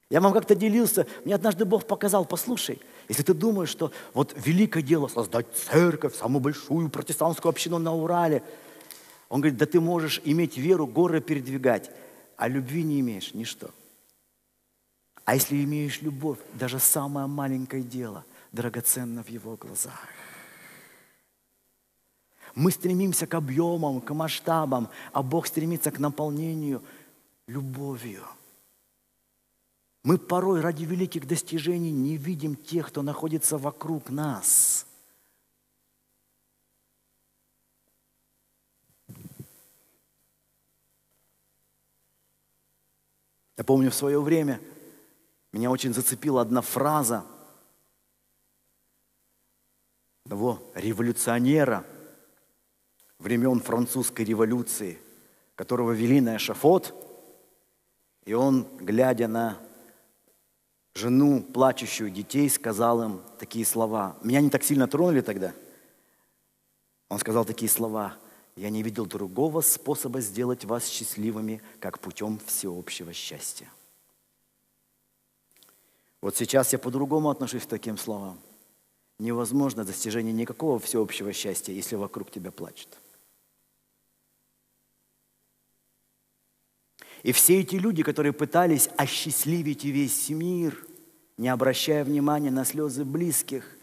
Я вам как-то делился, мне однажды Бог показал, послушай, если ты думаешь, что вот великое дело создать церковь, самую большую протестантскую общину на Урале, он говорит, да ты можешь иметь веру, горы передвигать, а любви не имеешь, ничто. А если имеешь любовь, даже самое маленькое дело драгоценно в его глазах. Мы стремимся к объемам, к масштабам, а Бог стремится к наполнению любовью – мы порой ради великих достижений не видим тех, кто находится вокруг нас. Я помню в свое время, меня очень зацепила одна фраза одного революционера времен французской революции, которого вели на эшафот, и он, глядя на жену, плачущую детей, сказал им такие слова. Меня не так сильно тронули тогда. Он сказал такие слова. «Я не видел другого способа сделать вас счастливыми, как путем всеобщего счастья». Вот сейчас я по-другому отношусь к таким словам. Невозможно достижение никакого всеобщего счастья, если вокруг тебя плачут. И все эти люди, которые пытались осчастливить весь мир, не обращая внимания на слезы близких,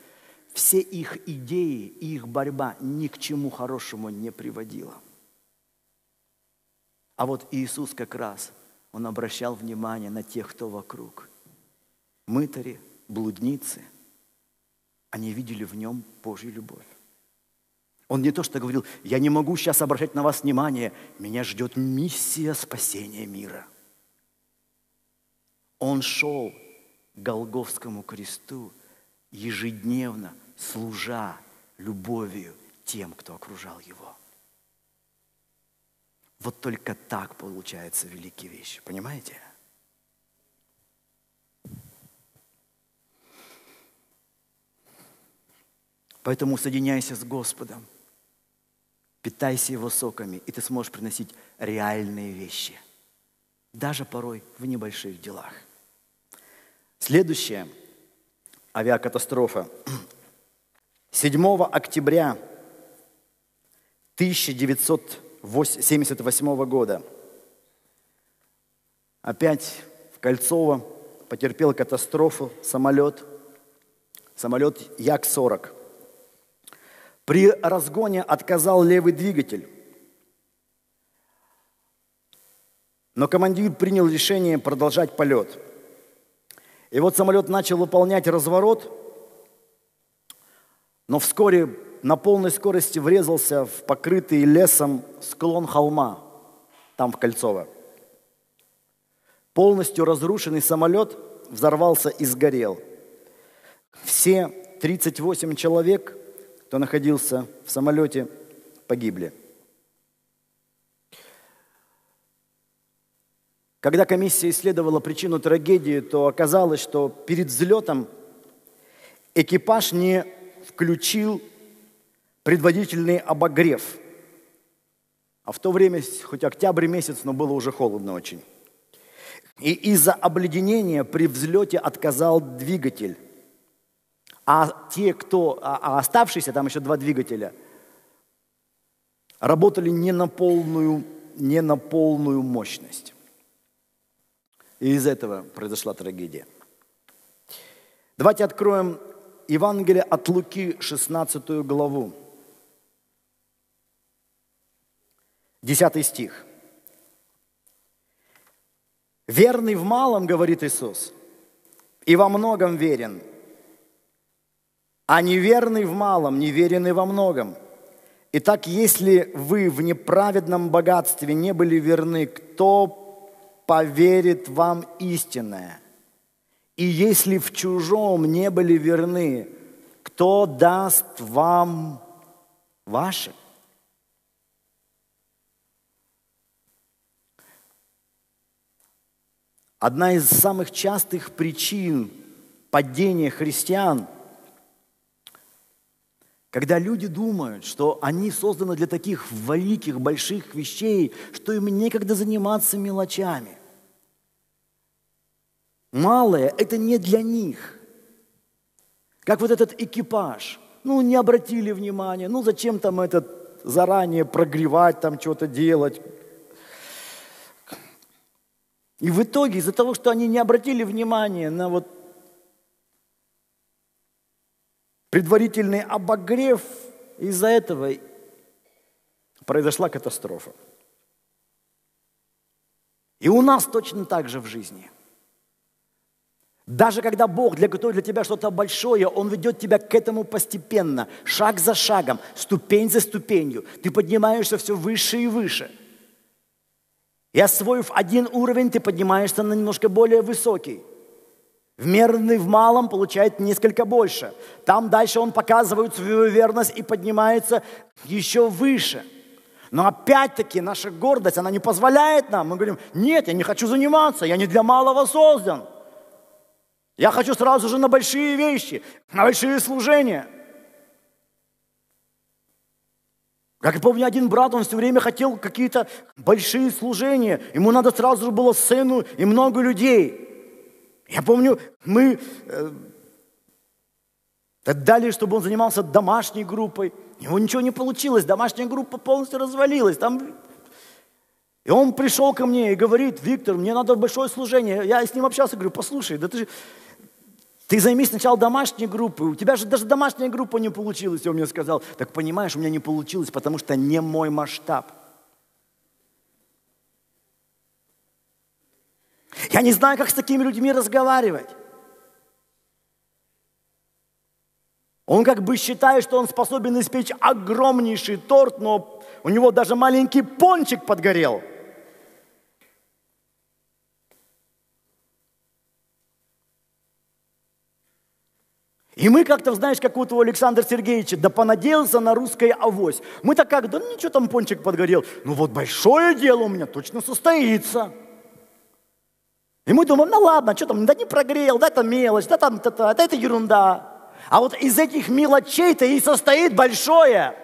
все их идеи и их борьба ни к чему хорошему не приводила. А вот Иисус как раз, Он обращал внимание на тех, кто вокруг. Мытари, блудницы, они видели в нем Божью любовь. Он не то что говорил, я не могу сейчас обращать на вас внимание, меня ждет миссия спасения мира. Он шел Голговскому кресту ежедневно, служа любовью тем, кто окружал его. Вот только так получается великие вещи, понимаете? Поэтому соединяйся с Господом, питайся Его соками, и ты сможешь приносить реальные вещи, даже порой в небольших делах. Следующая авиакатастрофа. 7 октября 1978 года опять в Кольцово потерпел катастрофу самолет, самолет Як-40. При разгоне отказал левый двигатель. Но командир принял решение продолжать полет. И вот самолет начал выполнять разворот, но вскоре на полной скорости врезался в покрытый лесом склон холма, там в Кольцово. Полностью разрушенный самолет взорвался и сгорел. Все 38 человек кто находился в самолете, погибли. Когда комиссия исследовала причину трагедии, то оказалось, что перед взлетом экипаж не включил предварительный обогрев. А в то время, хоть октябрь месяц, но было уже холодно очень. И из-за обледенения при взлете отказал двигатель. А те, кто, а, а оставшиеся, там еще два двигателя, работали не на полную, не на полную мощность. И из этого произошла трагедия. Давайте откроем Евангелие от Луки, 16 главу. 10 стих. «Верный в малом, — говорит Иисус, — и во многом верен – а неверный в малом, неверенный во многом. Итак, если вы в неправедном богатстве не были верны, кто поверит вам истинное? И если в чужом не были верны, кто даст вам ваше? Одна из самых частых причин падения христиан – когда люди думают, что они созданы для таких великих, больших вещей, что им некогда заниматься мелочами. Малое – это не для них. Как вот этот экипаж. Ну, не обратили внимания. Ну, зачем там этот заранее прогревать, там что-то делать. И в итоге из-за того, что они не обратили внимания на вот предварительный обогрев, из-за этого произошла катастрофа. И у нас точно так же в жизни. Даже когда Бог для готовит для тебя что-то большое, Он ведет тебя к этому постепенно, шаг за шагом, ступень за ступенью. Ты поднимаешься все выше и выше. И освоив один уровень, ты поднимаешься на немножко более высокий. Вмеренный в малом получает несколько больше. Там дальше он показывает свою верность и поднимается еще выше. Но опять-таки наша гордость, она не позволяет нам. Мы говорим, нет, я не хочу заниматься, я не для малого создан. Я хочу сразу же на большие вещи, на большие служения. Как я помню, один брат, он все время хотел какие-то большие служения. Ему надо сразу же было сцену и много людей. Я помню, мы э, дали, чтобы он занимался домашней группой. У него ничего не получилось, домашняя группа полностью развалилась. Там... И он пришел ко мне и говорит, Виктор, мне надо большое служение. Я с ним общался, говорю, послушай, да ты же... Ты займись сначала домашней группой. У тебя же даже домашняя группа не получилась. Он мне сказал, так понимаешь, у меня не получилось, потому что не мой масштаб. Я не знаю, как с такими людьми разговаривать. Он как бы считает, что он способен испечь огромнейший торт, но у него даже маленький пончик подгорел. И мы как-то, знаешь, как у Александра Сергеевича, да понадеялся на русское авось. Мы так как, да ничего там пончик подгорел. Ну вот большое дело у меня точно состоится. И мы думаем, ну ладно, что там, да не прогрел, да это мелочь, да там, да, да, да это ерунда. А вот из этих мелочей-то и состоит большое.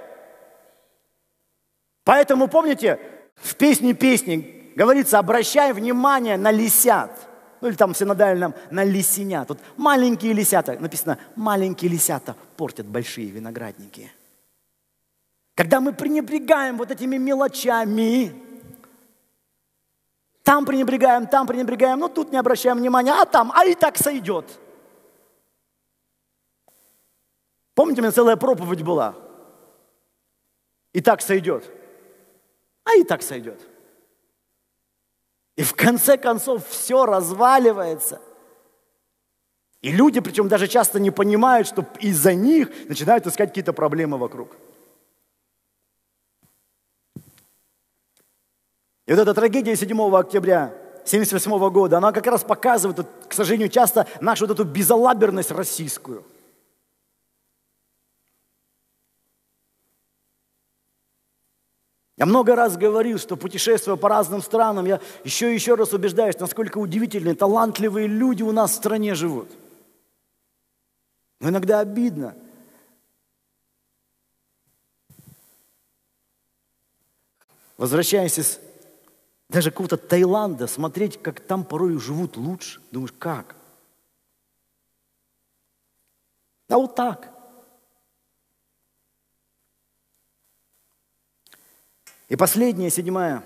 Поэтому, помните, в песне песни говорится, обращай внимание на лисят. Ну или там в синодальном на лисенят. Вот маленькие лисята, написано, маленькие лисята портят большие виноградники. Когда мы пренебрегаем вот этими мелочами, там пренебрегаем, там пренебрегаем, ну тут не обращаем внимания, а там, а и так сойдет. Помните, у меня целая проповедь была? И так сойдет. А и так сойдет. И в конце концов все разваливается. И люди, причем даже часто не понимают, что из-за них начинают искать какие-то проблемы вокруг. И вот эта трагедия 7 октября 1978 года, она как раз показывает, к сожалению, часто нашу вот эту безалаберность российскую. Я много раз говорил, что путешествуя по разным странам, я еще и еще раз убеждаюсь, насколько удивительные, талантливые люди у нас в стране живут. Но иногда обидно. Возвращаясь из даже какого-то Таиланда, смотреть, как там порой живут лучше. Думаешь, как? Да вот так. И последняя, седьмая.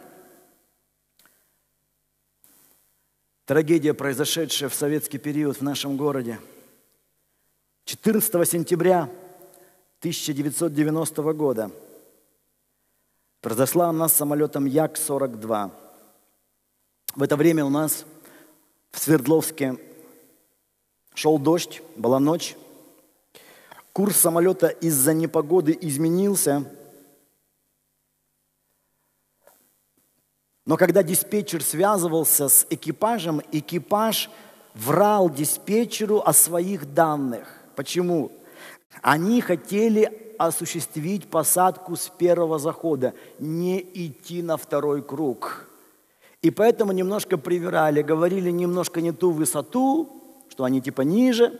Трагедия, произошедшая в советский период в нашем городе. 14 сентября 1990 года произошла она с самолетом Як-42. В это время у нас в Свердловске шел дождь, была ночь. Курс самолета из-за непогоды изменился. Но когда диспетчер связывался с экипажем, экипаж врал диспетчеру о своих данных. Почему? Они хотели осуществить посадку с первого захода, не идти на второй круг. И поэтому немножко привирали, говорили немножко не ту высоту, что они типа ниже.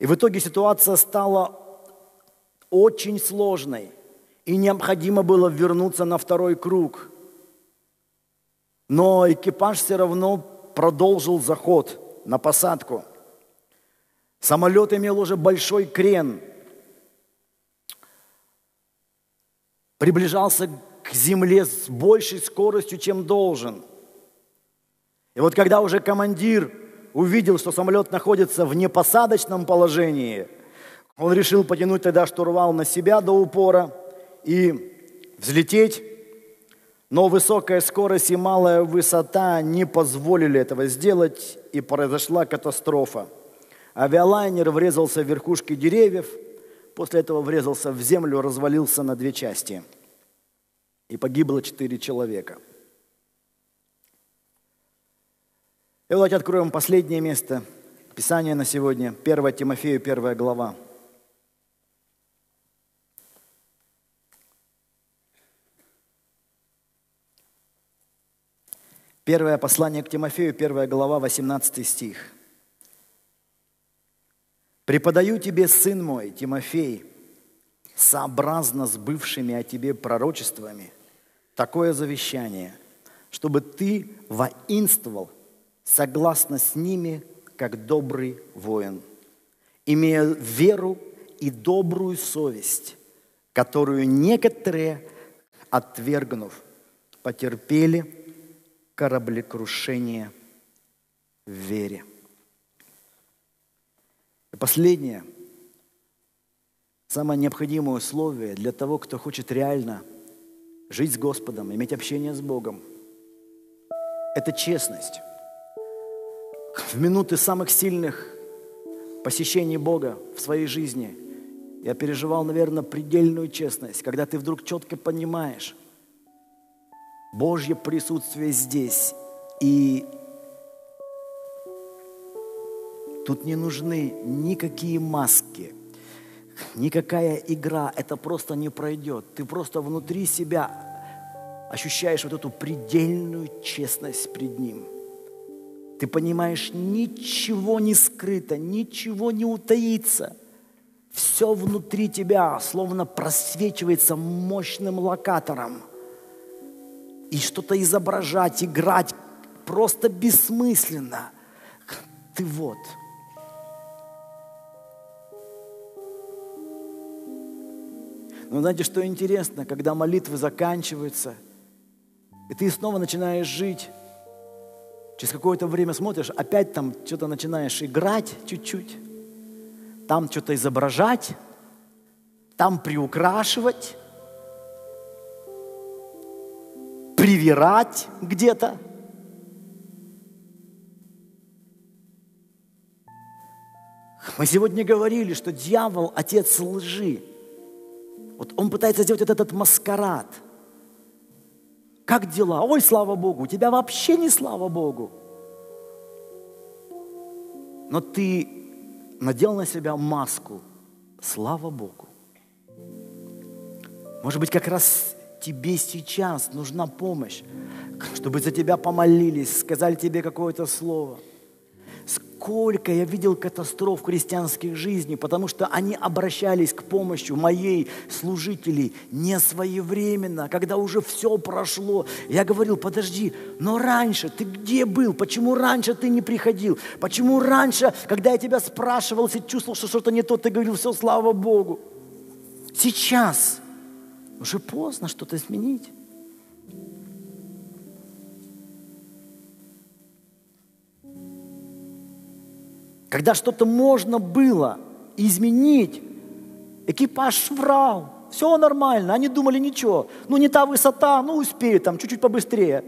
И в итоге ситуация стала очень сложной. И необходимо было вернуться на второй круг. Но экипаж все равно продолжил заход на посадку. Самолет имел уже большой крен – приближался к земле с большей скоростью, чем должен. И вот когда уже командир увидел, что самолет находится в непосадочном положении, он решил потянуть тогда штурвал на себя до упора и взлететь, но высокая скорость и малая высота не позволили этого сделать, и произошла катастрофа. Авиалайнер врезался в верхушки деревьев – После этого врезался в землю, развалился на две части. и погибло четыре человека. И давайте откроем последнее место Писания на сегодня, 1 Тимофею, 1 глава. Первое послание к Тимофею, первая глава, 18 стих. «Преподаю тебе, сын мой, Тимофей, сообразно с бывшими о тебе пророчествами, такое завещание, чтобы ты воинствовал согласно с ними, как добрый воин, имея веру и добрую совесть, которую некоторые, отвергнув, потерпели кораблекрушение в вере. И последнее, самое необходимое условие для того, кто хочет реально жить с Господом, иметь общение с Богом, это честность. В минуты самых сильных посещений Бога в своей жизни я переживал, наверное, предельную честность, когда ты вдруг четко понимаешь, Божье присутствие здесь. И тут не нужны никакие маски, никакая игра. Это просто не пройдет. Ты просто внутри себя ощущаешь вот эту предельную честность пред Ним. Ты понимаешь, ничего не скрыто, ничего не утаится. Все внутри тебя словно просвечивается мощным локатором – и что-то изображать, играть просто бессмысленно. Ты вот. Но знаете, что интересно, когда молитвы заканчиваются, и ты снова начинаешь жить, через какое-то время смотришь, опять там что-то начинаешь играть чуть-чуть, там что-то изображать, там приукрашивать, привирать где-то. Мы сегодня говорили, что дьявол – отец лжи. Вот он пытается сделать этот, этот маскарад. Как дела? Ой, слава Богу, у тебя вообще не слава Богу. Но ты надел на себя маску. Слава Богу. Может быть, как раз тебе сейчас нужна помощь, чтобы за тебя помолились, сказали тебе какое-то слово. Сколько я видел катастроф христианских жизни, потому что они обращались к помощи моей служителей не своевременно, когда уже все прошло. Я говорил, подожди, но раньше ты где был? Почему раньше ты не приходил? Почему раньше, когда я тебя спрашивал, если чувствовал, что что-то не то, ты говорил, все, слава Богу. Сейчас – уже поздно что-то изменить. Когда что-то можно было изменить, экипаж врал, все нормально, они думали ничего, ну не та высота, ну успеют там чуть-чуть побыстрее.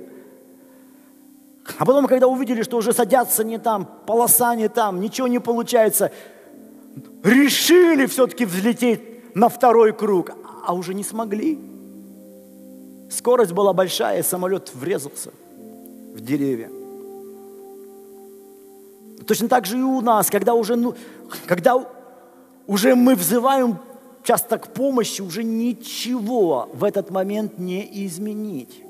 А потом, когда увидели, что уже садятся не там, полоса не там, ничего не получается, решили все-таки взлететь на второй круг а уже не смогли. Скорость была большая, и самолет врезался в деревья. Точно так же и у нас, когда уже, ну, когда уже мы взываем часто к помощи, уже ничего в этот момент не изменить.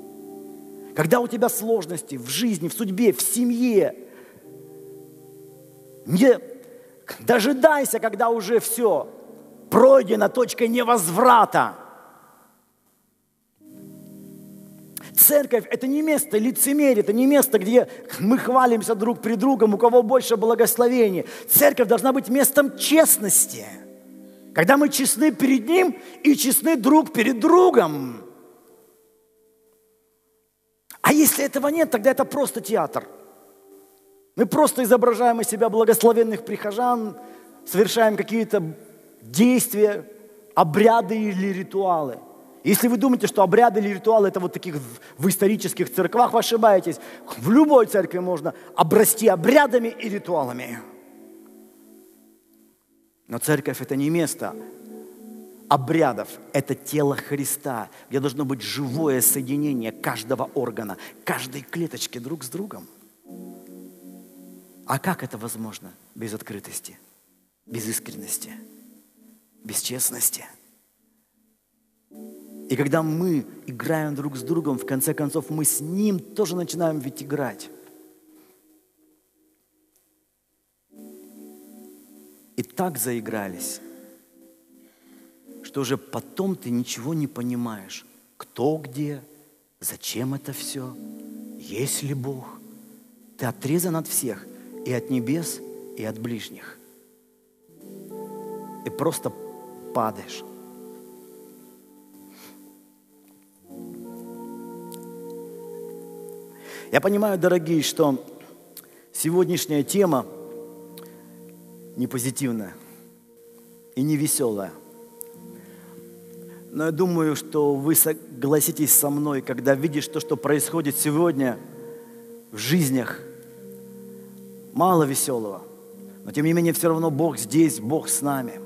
Когда у тебя сложности в жизни, в судьбе, в семье, не дожидайся, когда уже все, пройдена точка невозврата. Церковь – это не место лицемерия, это не место, где мы хвалимся друг при другом, у кого больше благословений. Церковь должна быть местом честности, когда мы честны перед Ним и честны друг перед другом. А если этого нет, тогда это просто театр. Мы просто изображаем из себя благословенных прихожан, совершаем какие-то действия, обряды или ритуалы. Если вы думаете, что обряды или ритуалы это вот таких в исторических церквах, вы ошибаетесь. В любой церкви можно обрасти обрядами и ритуалами. Но церковь это не место обрядов – это тело Христа, где должно быть живое соединение каждого органа, каждой клеточки друг с другом. А как это возможно без открытости, без искренности, без честности? И когда мы играем друг с другом, в конце концов, мы с Ним тоже начинаем ведь играть. И так заигрались, что уже потом ты ничего не понимаешь. Кто где, зачем это все, есть ли Бог. Ты отрезан от всех, и от небес, и от ближних. И просто падаешь. Я понимаю, дорогие, что сегодняшняя тема не позитивная и не веселая. Но я думаю, что вы согласитесь со мной, когда видишь то, что происходит сегодня в жизнях, мало веселого. Но тем не менее, все равно Бог здесь, Бог с нами.